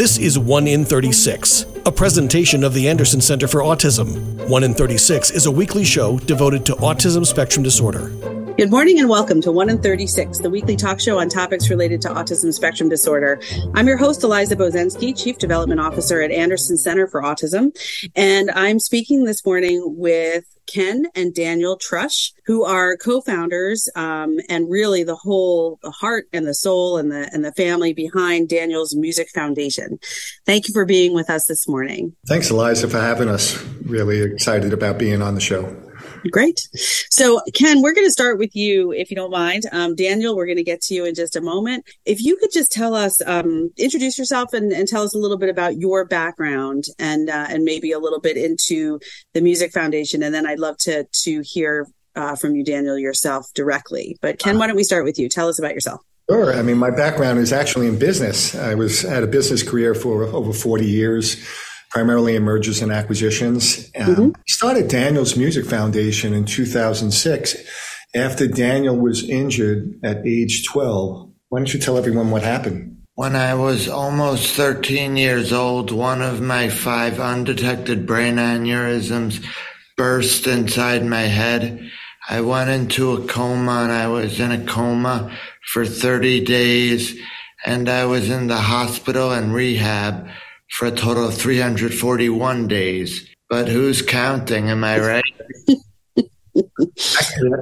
This is 1 in 36, a presentation of the Anderson Center for Autism. 1 in 36 is a weekly show devoted to autism spectrum disorder. Good morning and welcome to 1 in 36, the weekly talk show on topics related to autism spectrum disorder. I'm your host, Eliza Bozensky, Chief Development Officer at Anderson Center for Autism. And I'm speaking this morning with Ken and Daniel Trush, who are co-founders um, and really the whole the heart and the soul and the and the family behind Daniel's Music Foundation. Thank you for being with us this morning. Thanks, Eliza, for having us. Really excited about being on the show. Great. So, Ken, we're going to start with you, if you don't mind. Um, Daniel, we're going to get to you in just a moment. If you could just tell us, um, introduce yourself and, and, tell us a little bit about your background and uh, and maybe a little bit into the Music Foundation, and then I'd love to to hear uh, from you, Daniel, yourself directly. But Ken, why don't we start with you? Tell us about yourself. Sure. I mean, my background is actually in business. I was had a business career for over 40 years primarily emerges in mergers and acquisitions. Um, mm-hmm. Started Daniel's Music Foundation in 2006 after Daniel was injured at age 12. Why don't you tell everyone what happened? When I was almost 13 years old, one of my five undetected brain aneurysms burst inside my head. I went into a coma and I was in a coma for 30 days and I was in the hospital and rehab for a total of 341 days. But who's counting? Am I right?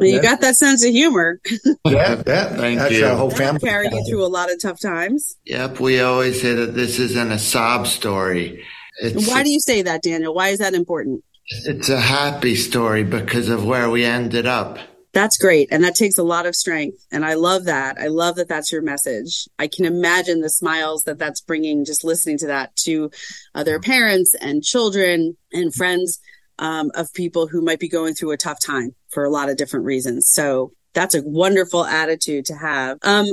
you got that sense of humor. yeah, yeah. Thank That's you. Our whole family. Carry you through a lot of tough times. Yep, we always say that this isn't a sob story. It's, Why do you say that, Daniel? Why is that important? It's a happy story because of where we ended up. That's great. And that takes a lot of strength. And I love that. I love that that's your message. I can imagine the smiles that that's bringing just listening to that to other parents and children and friends um, of people who might be going through a tough time for a lot of different reasons. So that's a wonderful attitude to have. Um,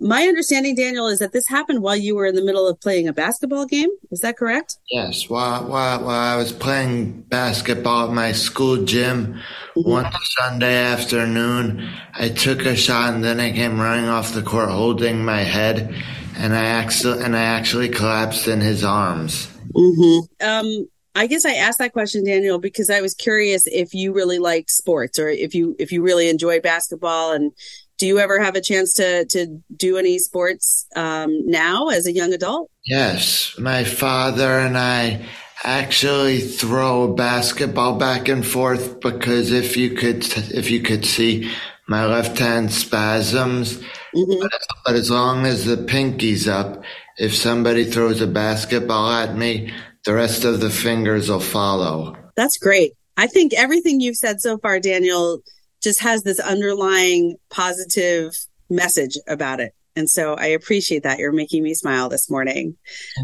my understanding, Daniel, is that this happened while you were in the middle of playing a basketball game. Is that correct? Yes. While, while, while I was playing basketball at my school gym mm-hmm. one Sunday afternoon, I took a shot and then I came running off the court holding my head and I actually, and I actually collapsed in his arms. Mm-hmm. Um, I guess I asked that question, Daniel, because I was curious if you really liked sports or if you if you really enjoy basketball and do you ever have a chance to to do any sports um, now as a young adult? Yes, my father and I actually throw a basketball back and forth because if you could if you could see my left hand spasms, mm-hmm. but, but as long as the pinky's up, if somebody throws a basketball at me, the rest of the fingers will follow. That's great. I think everything you've said so far, Daniel just has this underlying positive message about it. And so I appreciate that. You're making me smile this morning.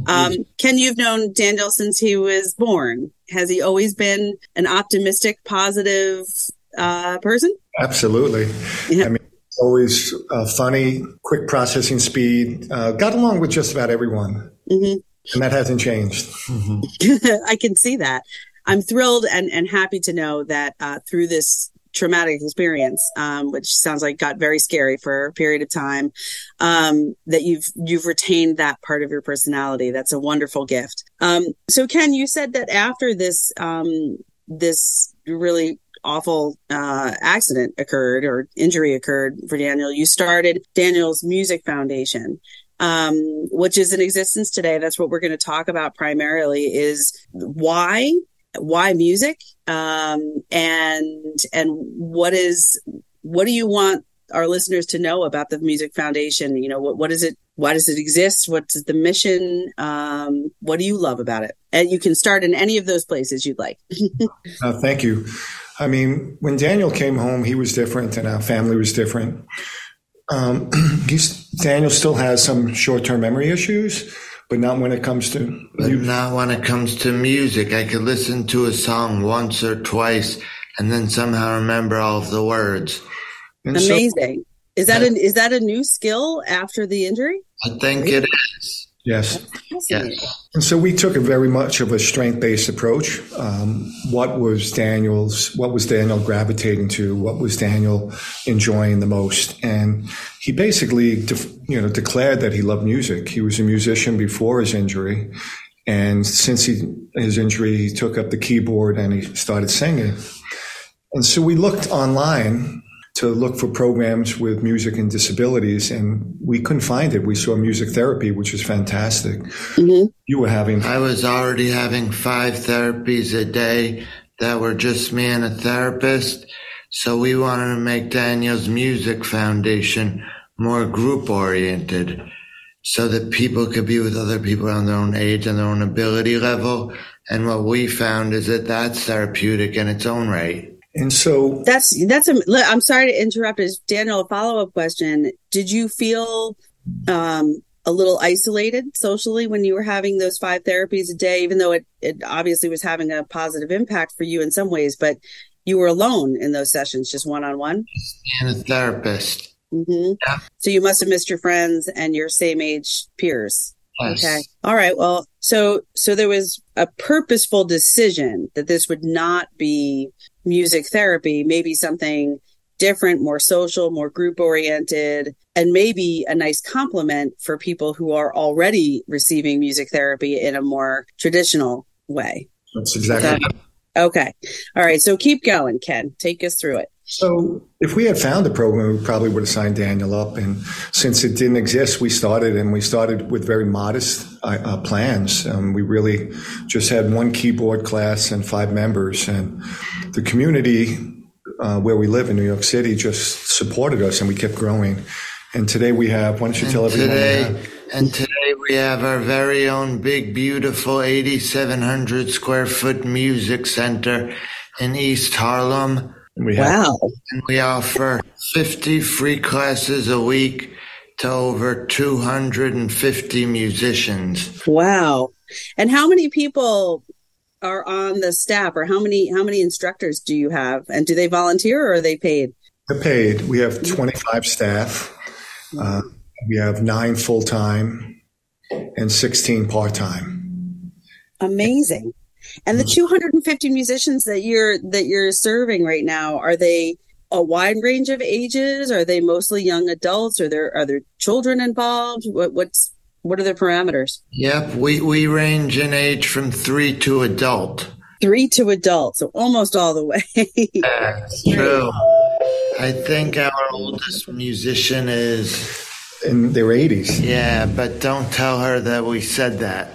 Um, Ken, you've known Daniel since he was born. Has he always been an optimistic, positive uh, person? Absolutely. Yeah. I mean, always uh, funny, quick processing speed, uh, got along with just about everyone. Mm-hmm. And that hasn't changed. Mm-hmm. I can see that. I'm thrilled and, and happy to know that uh, through this traumatic experience, um, which sounds like got very scary for a period of time, um, that you've you've retained that part of your personality. That's a wonderful gift. Um, so, Ken, you said that after this um, this really awful uh, accident occurred or injury occurred for Daniel, you started Daniel's Music Foundation. Um, which is in existence today. That's what we're going to talk about primarily is why why music? Um, and and what is what do you want our listeners to know about the music foundation? You know what what is it why does it exist? What's the mission? Um, what do you love about it? And you can start in any of those places you'd like. Uh, thank you. I mean when daniel came home he was different and our family was different. Um, daniel still has some short-term memory issues but not when it comes to but not when it comes to music. I could listen to a song once or twice and then somehow remember all of the words. And Amazing. So, is that a, is that a new skill after the injury? I think it is. Yes. Yes. And so we took a very much of a strength based approach. Um, what was Daniel's, what was Daniel gravitating to? What was Daniel enjoying the most? And he basically, def, you know, declared that he loved music. He was a musician before his injury. And since he, his injury, he took up the keyboard and he started singing. And so we looked online to look for programs with music and disabilities, and we couldn't find it. We saw music therapy, which was fantastic. Mm-hmm. You were having. I was already having five therapies a day that were just me and a therapist. So we wanted to make Daniel's Music Foundation more group oriented so that people could be with other people on their own age and their own ability level. And what we found is that that's therapeutic in its own right. And so that's that's a. I'm sorry to interrupt. Is Daniel a follow up question? Did you feel um, a little isolated socially when you were having those five therapies a day, even though it it obviously was having a positive impact for you in some ways, but you were alone in those sessions, just one on one. And a therapist. Mm-hmm. Yeah. So you must have missed your friends and your same age peers. Yes. Okay. All right. Well, so so there was a purposeful decision that this would not be music therapy, maybe something different, more social, more group oriented, and maybe a nice complement for people who are already receiving music therapy in a more traditional way. That's exactly. Okay. All right. So keep going, Ken. Take us through it. So, if we had found a program, we probably would have signed Daniel up. And since it didn't exist, we started, and we started with very modest uh, uh, plans. Um, we really just had one keyboard class and five members, and the community uh, where we live in New York City just supported us, and we kept growing. And today we have. Why don't you and tell everyone? Today, and today we have our very own big, beautiful, 8,700 square foot music center in East Harlem we have, wow. And we offer 50 free classes a week to over 250 musicians. Wow. And how many people are on the staff or how many how many instructors do you have and do they volunteer or are they paid? They're paid. We have 25 staff. Uh, we have nine full time and 16 part time. Amazing. And the mm-hmm. 250 musicians that you're that you're serving right now, are they a wide range of ages? Are they mostly young adults? Are there are there children involved? What what's what are the parameters? Yep, we we range in age from three to adult. Three to adult, so almost all the way. That's true. I think our oldest musician is in their 80s. Yeah, but don't tell her that we said that.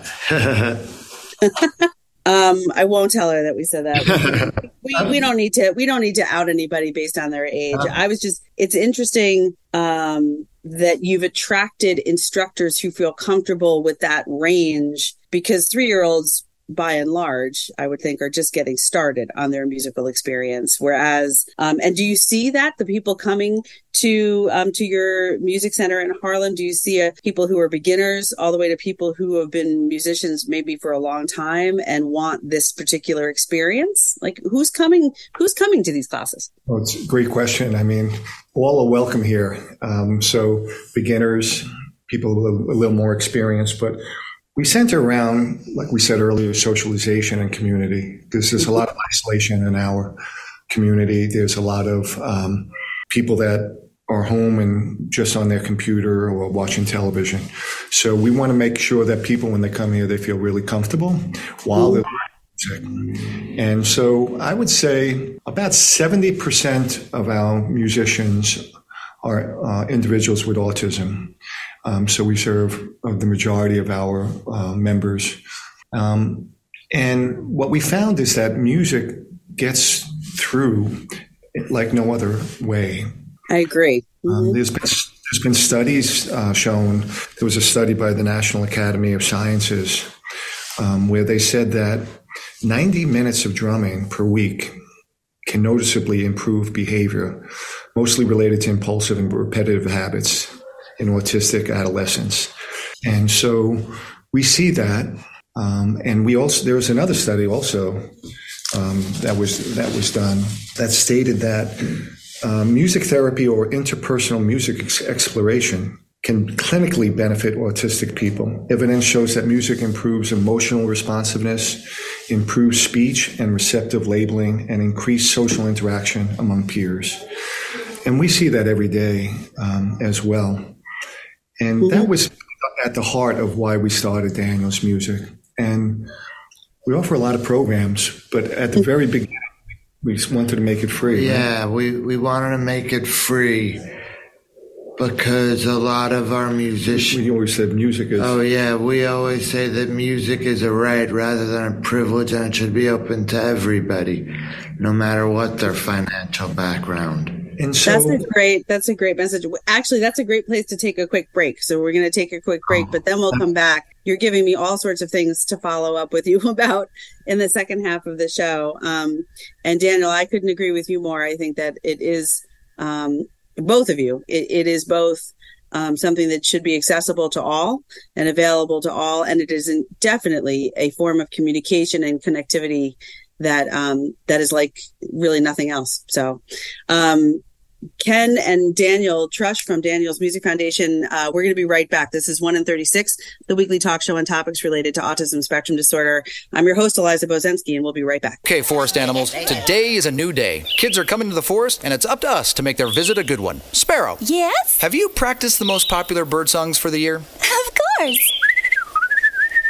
Um, I won't tell her that we said that. we, we, don't need to. We don't need to out anybody based on their age. Uh-huh. I was just. It's interesting um, that you've attracted instructors who feel comfortable with that range because three year olds by and large, I would think, are just getting started on their musical experience. Whereas, um, and do you see that the people coming to um, to your music center in Harlem, do you see uh, people who are beginners all the way to people who have been musicians maybe for a long time and want this particular experience? Like, who's coming? Who's coming to these classes? It's a great question. I mean, all are welcome here. Um, so beginners, people a little more experience, but we center around, like we said earlier, socialization and community. Because there's a lot of isolation in our community. There's a lot of um, people that are home and just on their computer or watching television. So we want to make sure that people, when they come here, they feel really comfortable while they're and so I would say about 70% of our musicians are uh, individuals with autism. Um, so we serve uh, the majority of our uh, members. Um, and what we found is that music gets through like no other way. I agree. Um, mm-hmm. Um, there's been there's been studies uh, shown. There was a study by the National Academy of Sciences um, where they said that 90 minutes of drumming per week can noticeably improve behavior, mostly related to impulsive and repetitive habits in autistic adolescents. And so we see that. Um, and we also, there was another study also um, that was, that was done that stated that uh, music therapy or interpersonal music ex- exploration can clinically benefit autistic people. Evidence shows that music improves emotional responsiveness, improves speech and receptive labeling, and increased social interaction among peers. And we see that every day um, as well. And mm-hmm. that was at the heart of why we started Daniel's Music. And we offer a lot of programs, but at the very beginning, we wanted to make it free. Yeah, right? we, we wanted to make it free because a lot of our musicians. We always said music is. Oh, yeah. We always say that music is a right rather than a privilege and it should be open to everybody, no matter what their financial background. And so, that's a great that's a great message. Actually, that's a great place to take a quick break. So we're going to take a quick break, but then we'll come back. You're giving me all sorts of things to follow up with you about in the second half of the show. Um, and Daniel, I couldn't agree with you more. I think that it is um, both of you. it, it is both um, something that should be accessible to all and available to all, and it is definitely a form of communication and connectivity that um, that is like really nothing else. So, um, Ken and Daniel Trush from Daniel's Music Foundation. Uh, we're going to be right back. This is 1 in 36, the weekly talk show on topics related to autism spectrum disorder. I'm your host, Eliza Bozensky, and we'll be right back. Okay, forest animals. Today is a new day. Kids are coming to the forest, and it's up to us to make their visit a good one. Sparrow. Yes? Have you practiced the most popular bird songs for the year? Of course.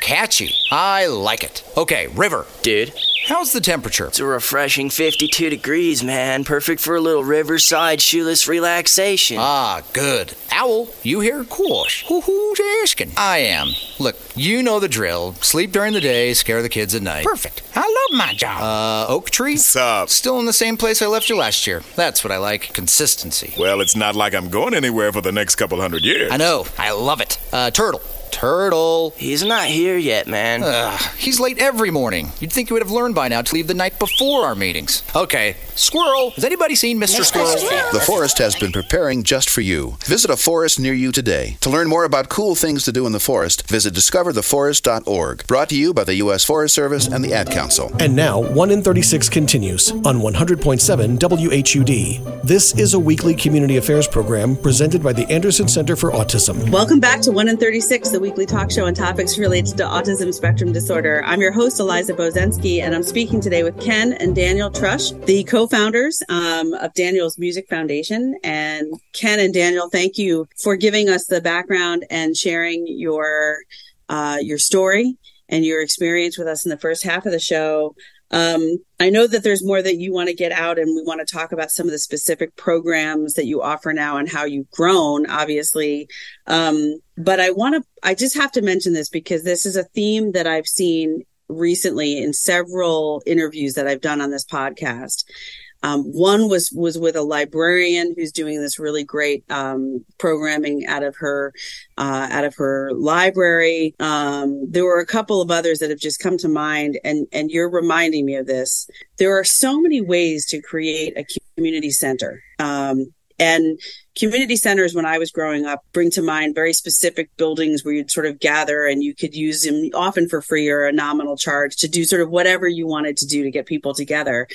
Catchy. I like it. Okay, River. Dude. How's the temperature? It's a refreshing 52 degrees, man. Perfect for a little riverside shoeless relaxation. Ah, good. Owl, you here? Quash. Who's asking? I am. Look, you know the drill. Sleep during the day, scare the kids at night. Perfect. I love my job. Uh, oak tree? Sup? Still in the same place I left you last year. That's what I like. Consistency. Well, it's not like I'm going anywhere for the next couple hundred years. I know. I love it. Uh, turtle. Turtle. He's not here yet, man. Ugh, he's late every morning. You'd think he would have learned by now to leave the night before our meetings. Okay, Squirrel. Has anybody seen Mr. Squirrel? The forest has been preparing just for you. Visit a forest near you today. To learn more about cool things to do in the forest, visit discovertheforest.org. Brought to you by the U.S. Forest Service and the Ad Council. And now, 1 in 36 continues on 100.7 WHUD. This is a weekly community affairs program presented by the Anderson Center for Autism. Welcome back to 1 in 36, weekly talk show on topics related to autism spectrum disorder. I'm your host, Eliza Bozensky, and I'm speaking today with Ken and Daniel Trush, the co founders um, of Daniel's Music Foundation. And Ken and Daniel, thank you for giving us the background and sharing your uh, your story and your experience with us in the first half of the show. Um, I know that there's more that you want to get out, and we want to talk about some of the specific programs that you offer now and how you've grown, obviously. Um, but I want to, I just have to mention this because this is a theme that I've seen recently in several interviews that I've done on this podcast. Um, one was was with a librarian who's doing this really great um, programming out of her uh, out of her library. Um, there were a couple of others that have just come to mind, and and you're reminding me of this. There are so many ways to create a community center. Um, and community centers, when I was growing up, bring to mind very specific buildings where you'd sort of gather and you could use them often for free or a nominal charge to do sort of whatever you wanted to do to get people together.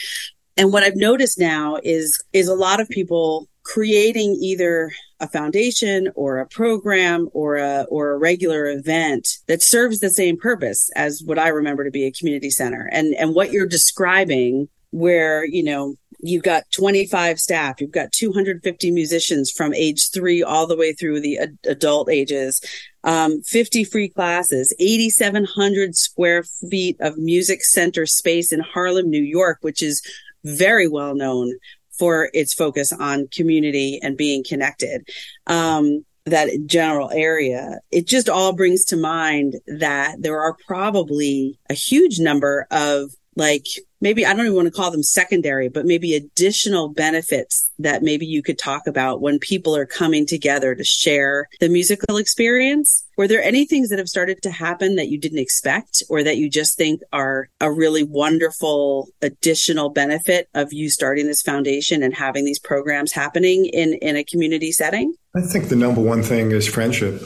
And what I've noticed now is, is a lot of people creating either a foundation or a program or a or a regular event that serves the same purpose as what I remember to be a community center. And and what you're describing where, you know, you've got 25 staff, you've got 250 musicians from age 3 all the way through the ad- adult ages. Um, 50 free classes, 8,700 square feet of music center space in Harlem, New York, which is very well known for its focus on community and being connected. Um, that general area, it just all brings to mind that there are probably a huge number of like maybe I don't even want to call them secondary, but maybe additional benefits that maybe you could talk about when people are coming together to share the musical experience. Were there any things that have started to happen that you didn't expect or that you just think are a really wonderful additional benefit of you starting this foundation and having these programs happening in, in a community setting? I think the number one thing is friendship.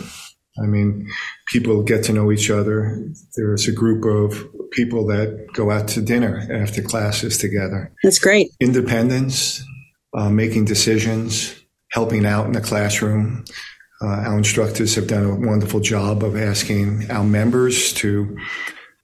I mean, people get to know each other. There's a group of people that go out to dinner after classes together. That's great. Independence, uh, making decisions, helping out in the classroom, Uh, our instructors have done a wonderful job of asking our members to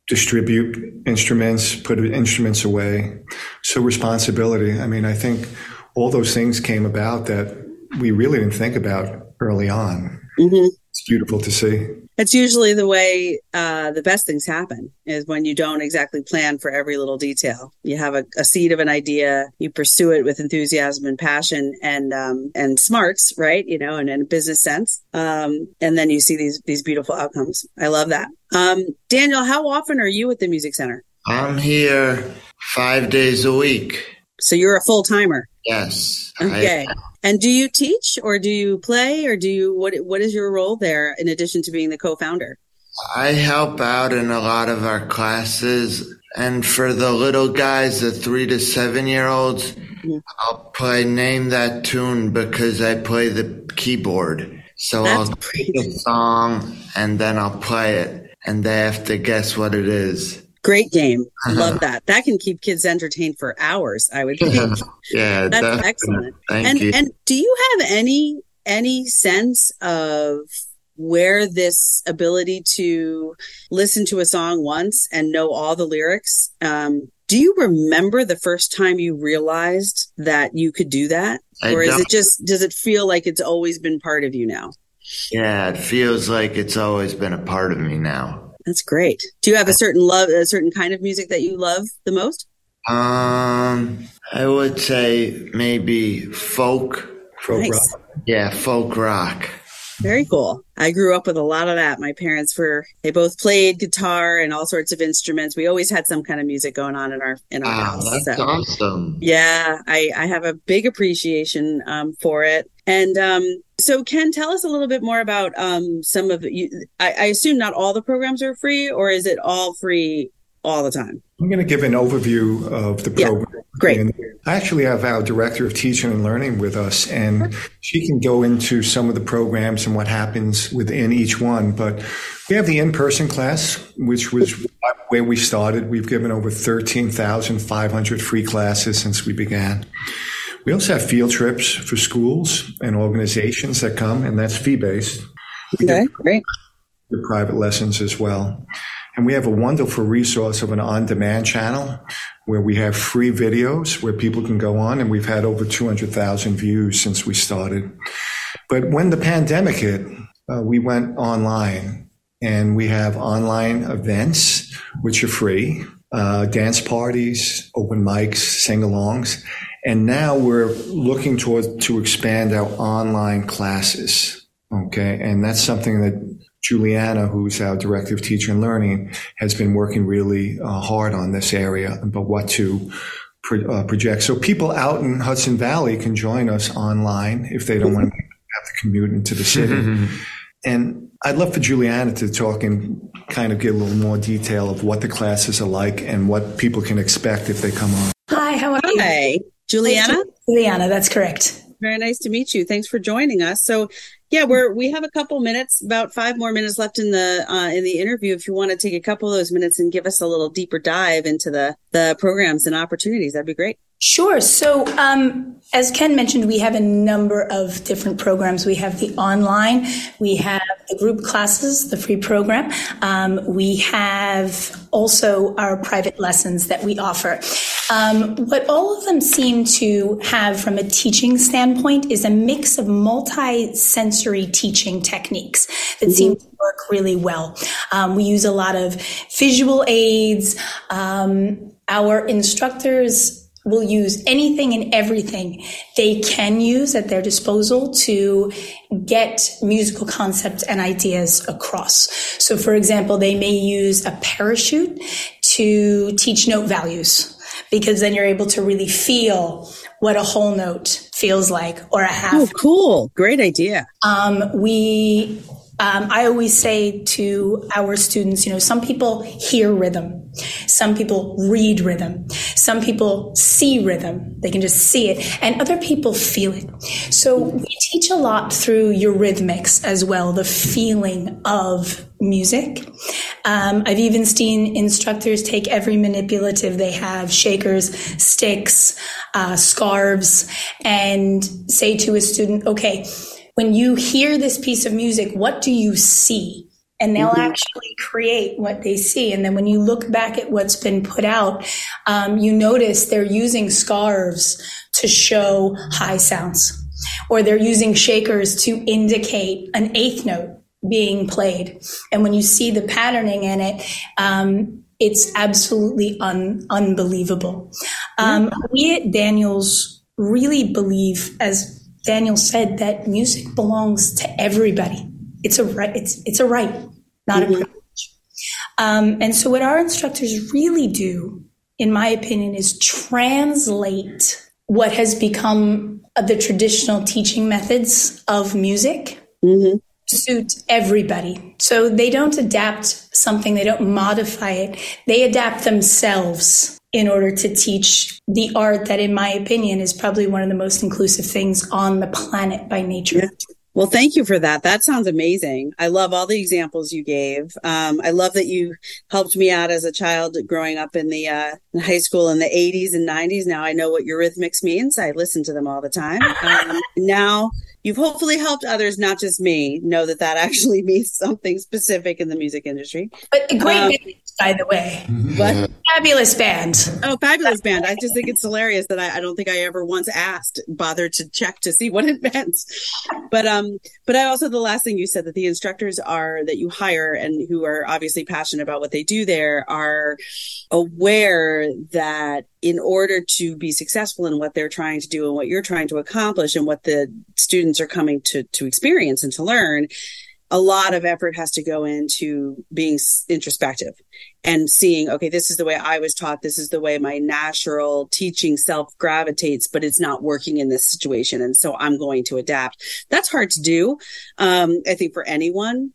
distribute instruments, put instruments away. So responsibility. I mean, I think all those things came about that we really didn't think about early on. Mm-hmm. It's beautiful to see. It's usually the way uh, the best things happen is when you don't exactly plan for every little detail. You have a, a seed of an idea, you pursue it with enthusiasm and passion and um, and smarts, right? You know, and in a business sense, um, and then you see these these beautiful outcomes. I love that. Um, Daniel, how often are you at the Music Center? I'm here five days a week. So you're a full timer. Yes. Okay. I, and do you teach or do you play or do you what what is your role there in addition to being the co-founder? I help out in a lot of our classes and for the little guys, the 3 to 7 year olds, mm-hmm. I'll play name that tune because I play the keyboard. So That's I'll play the song and then I'll play it and they have to guess what it is. Great game. Love that. That can keep kids entertained for hours, I would think. yeah, that's definitely. excellent. Thank and you. and do you have any any sense of where this ability to listen to a song once and know all the lyrics um, do you remember the first time you realized that you could do that I or is it just does it feel like it's always been part of you now Yeah, it feels like it's always been a part of me now. That's great do you have a certain love a certain kind of music that you love the most Um, I would say maybe folk. Folk Nice. rock. Yeah, folk rock. Very cool. I grew up with a lot of that. My parents were they both played guitar and all sorts of instruments. We always had some kind of music going on in our in our Wow, house. that's so. awesome. Yeah, I, I have a big appreciation um, for it. And um, so, Ken, tell us a little bit more about um, some of you. I, I assume not all the programs are free, or is it all free all the time? I'm going to give an overview of the Yeah, program. great. And I actually have our director of teaching and learning with us, and she can go into some of the programs and what happens within each one. But we have the in-person class, which was where we started. We've given over 13,500 free classes since we began. We also have field trips for schools and organizations that come, and that's fee-based. We do great. the private lessons as well. And we have a wonderful resource of an on-demand channel where we have free videos where people can go on and we've had over 200,000 views since we started. But when the pandemic hit, uh, we went online and we have online events, which are free, uh, dance parties, open mics, sing-alongs. And now we're looking toward to expand our online classes. Okay. And that's something that Juliana, who's our director of teacher and learning, has been working really uh, hard on this area about what to pro- uh, project. So people out in Hudson Valley can join us online if they don't want to have to commute into the city. and I'd love for Juliana to talk and kind of get a little more detail of what the classes are like and what people can expect if they come on. Hi, how are you? Hi, Juliana. Juliana, that's correct. Very nice to meet you. Thanks for joining us. So, yeah, we're we have a couple minutes, about five more minutes left in the uh, in the interview. If you want to take a couple of those minutes and give us a little deeper dive into the the programs and opportunities, that'd be great. Sure. So, um, as Ken mentioned, we have a number of different programs. We have the online, we have the group classes, the free program. Um, we have also our private lessons that we offer. Um, what all of them seem to have from a teaching standpoint is a mix of multi-sensory teaching techniques that seem to work really well. Um, we use a lot of visual aids. Um, our instructors will use anything and everything they can use at their disposal to get musical concepts and ideas across. So, for example, they may use a parachute to teach note values because then you're able to really feel what a whole note feels like or a half. Oh, cool! Great idea. Um, we um, I always say to our students, you know, some people hear rhythm, some people read rhythm, some people see rhythm, they can just see it, and other people feel it. So we teach a lot through eurythmics as well, the feeling of music. Um, I've even seen instructors take every manipulative they have, shakers, sticks, uh, scarves, and say to a student, okay, when you hear this piece of music, what do you see? And they'll mm-hmm. actually create what they see. And then when you look back at what's been put out, um, you notice they're using scarves to show high sounds, or they're using shakers to indicate an eighth note being played. And when you see the patterning in it, um, it's absolutely un- unbelievable. Um, we at Daniels really believe, as Daniel said, that music belongs to everybody. It's a right. It's it's a right, not mm-hmm. a privilege. Um, and so, what our instructors really do, in my opinion, is translate what has become the traditional teaching methods of music mm-hmm suit everybody. So they don't adapt something, they don't modify it. They adapt themselves in order to teach the art that, in my opinion, is probably one of the most inclusive things on the planet by nature. Yeah. Well, thank you for that. That sounds amazing. I love all the examples you gave. Um, I love that you helped me out as a child growing up in the uh, in high school in the 80s and 90s. Now I know what Eurythmics means. I listen to them all the time. Um, now you've hopefully helped others, not just me, know that that actually means something specific in the music industry. But great um, by the way. What? Fabulous band. Oh, fabulous band. I just think it's hilarious that I, I, don't think I ever once asked, bothered to check to see what it meant. But, um, but I also, the last thing you said that the instructors are that you hire and who are obviously passionate about what they do there are aware that in order to be successful in what they're trying to do and what you're trying to accomplish and what the students are coming to, to experience and to learn, a lot of effort has to go into being introspective and seeing, okay, this is the way I was taught. This is the way my natural teaching self gravitates, but it's not working in this situation. And so I'm going to adapt. That's hard to do. Um, I think for anyone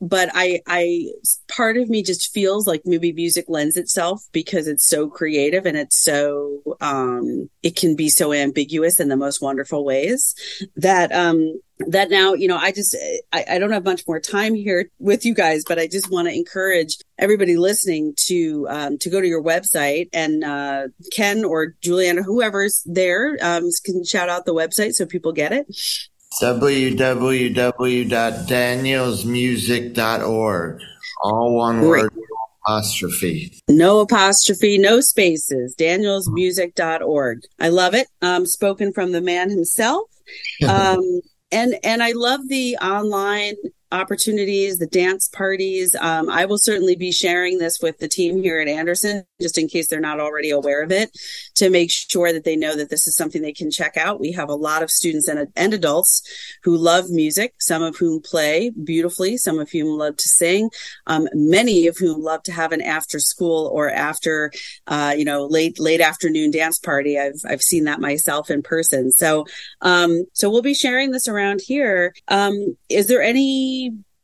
but I, I, part of me just feels like movie music lends itself because it's so creative and it's so, um, it can be so ambiguous in the most wonderful ways that, um, that now, you know, I just, I, I don't have much more time here with you guys, but I just want to encourage everybody listening to, um, to go to your website and, uh, Ken or Juliana, whoever's there, um, can shout out the website so people get it www.danielsmusic.org. All one Great. word, apostrophe. No apostrophe, no spaces. Danielsmusic.org. I love it. Um, spoken from the man himself. Um, and and I love the online opportunities, the dance parties. Um, I will certainly be sharing this with the team here at Anderson, just in case they're not already aware of it, to make sure that they know that this is something they can check out. We have a lot of students and, and adults who love music, some of whom play beautifully, some of whom love to sing, um, many of whom love to have an after school or after, uh, you know, late late afternoon dance party. I've I've seen that myself in person. So, um, so we'll be sharing this around here. Um, is there any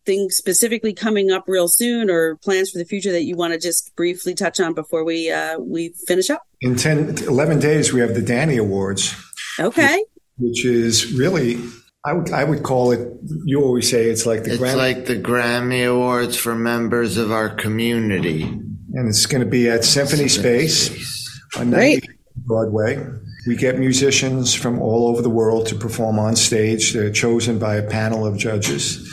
things specifically coming up real soon or plans for the future that you want to just briefly touch on before we uh, we finish up? In 10, 11 days, we have the Danny Awards. Okay. Which, which is really, I would, I would call it, you always say it's like the it's Grammy. like the Grammy Awards for members of our community. And it's going to be at Symphony Space on Great. Broadway. We get musicians from all over the world to perform on stage. They're chosen by a panel of judges.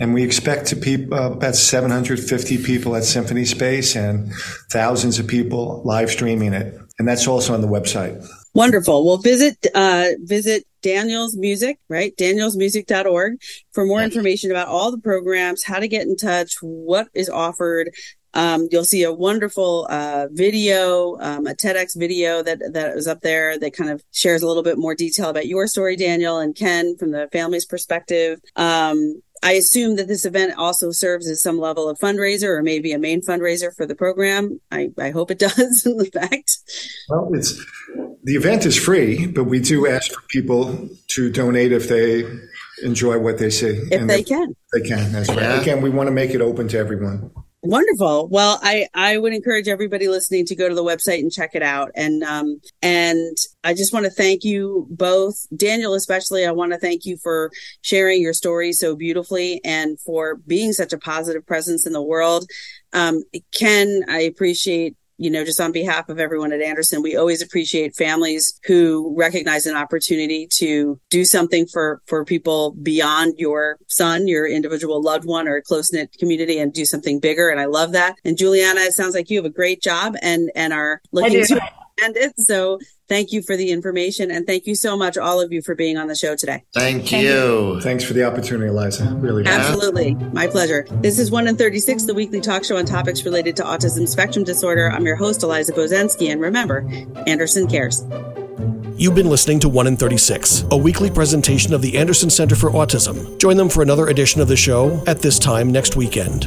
And we expect to be uh, about 750 people at Symphony Space and thousands of people live streaming it. And that's also on the website. Wonderful. Well, visit, uh, visit Daniel's Music, right? Danielsmusic.org for more information about all the programs, how to get in touch, what is offered, um, you'll see a wonderful uh, video, um, a TEDx video that that was up there that kind of shares a little bit more detail about your story, Daniel and Ken, from the family's perspective. Um, I assume that this event also serves as some level of fundraiser or maybe a main fundraiser for the program. I, I hope it does, in fact. Well, it's the event is free, but we do ask for people to donate if they enjoy what they see. If they can. They can, that's right. Yeah. Again, we want to make it open to everyone. Wonderful. Well, I, I would encourage everybody listening to go to the website and check it out. And, um, and I just want to thank you both, Daniel, especially. I want to thank you for sharing your story so beautifully and for being such a positive presence in the world. Um, Ken, I appreciate you know, just on behalf of everyone at Anderson, we always appreciate families who recognize an opportunity to do something for, for people beyond your son, your individual loved one or a close knit community and do something bigger. And I love that. And Juliana, it sounds like you have a great job and, and are looking to end it. So thank you for the information. And thank you so much, all of you, for being on the show today. Thank you. Thanks for the opportunity, Eliza. Really. Absolutely. My pleasure. This is 1 in 36, the weekly talk show on topics related to autism spectrum disorder. I'm your host, Eliza Bozensky. And remember, Anderson cares. You've been listening to 1 in 36, a weekly presentation of the Anderson Center for Autism. Join them for another edition of the show at this time next weekend.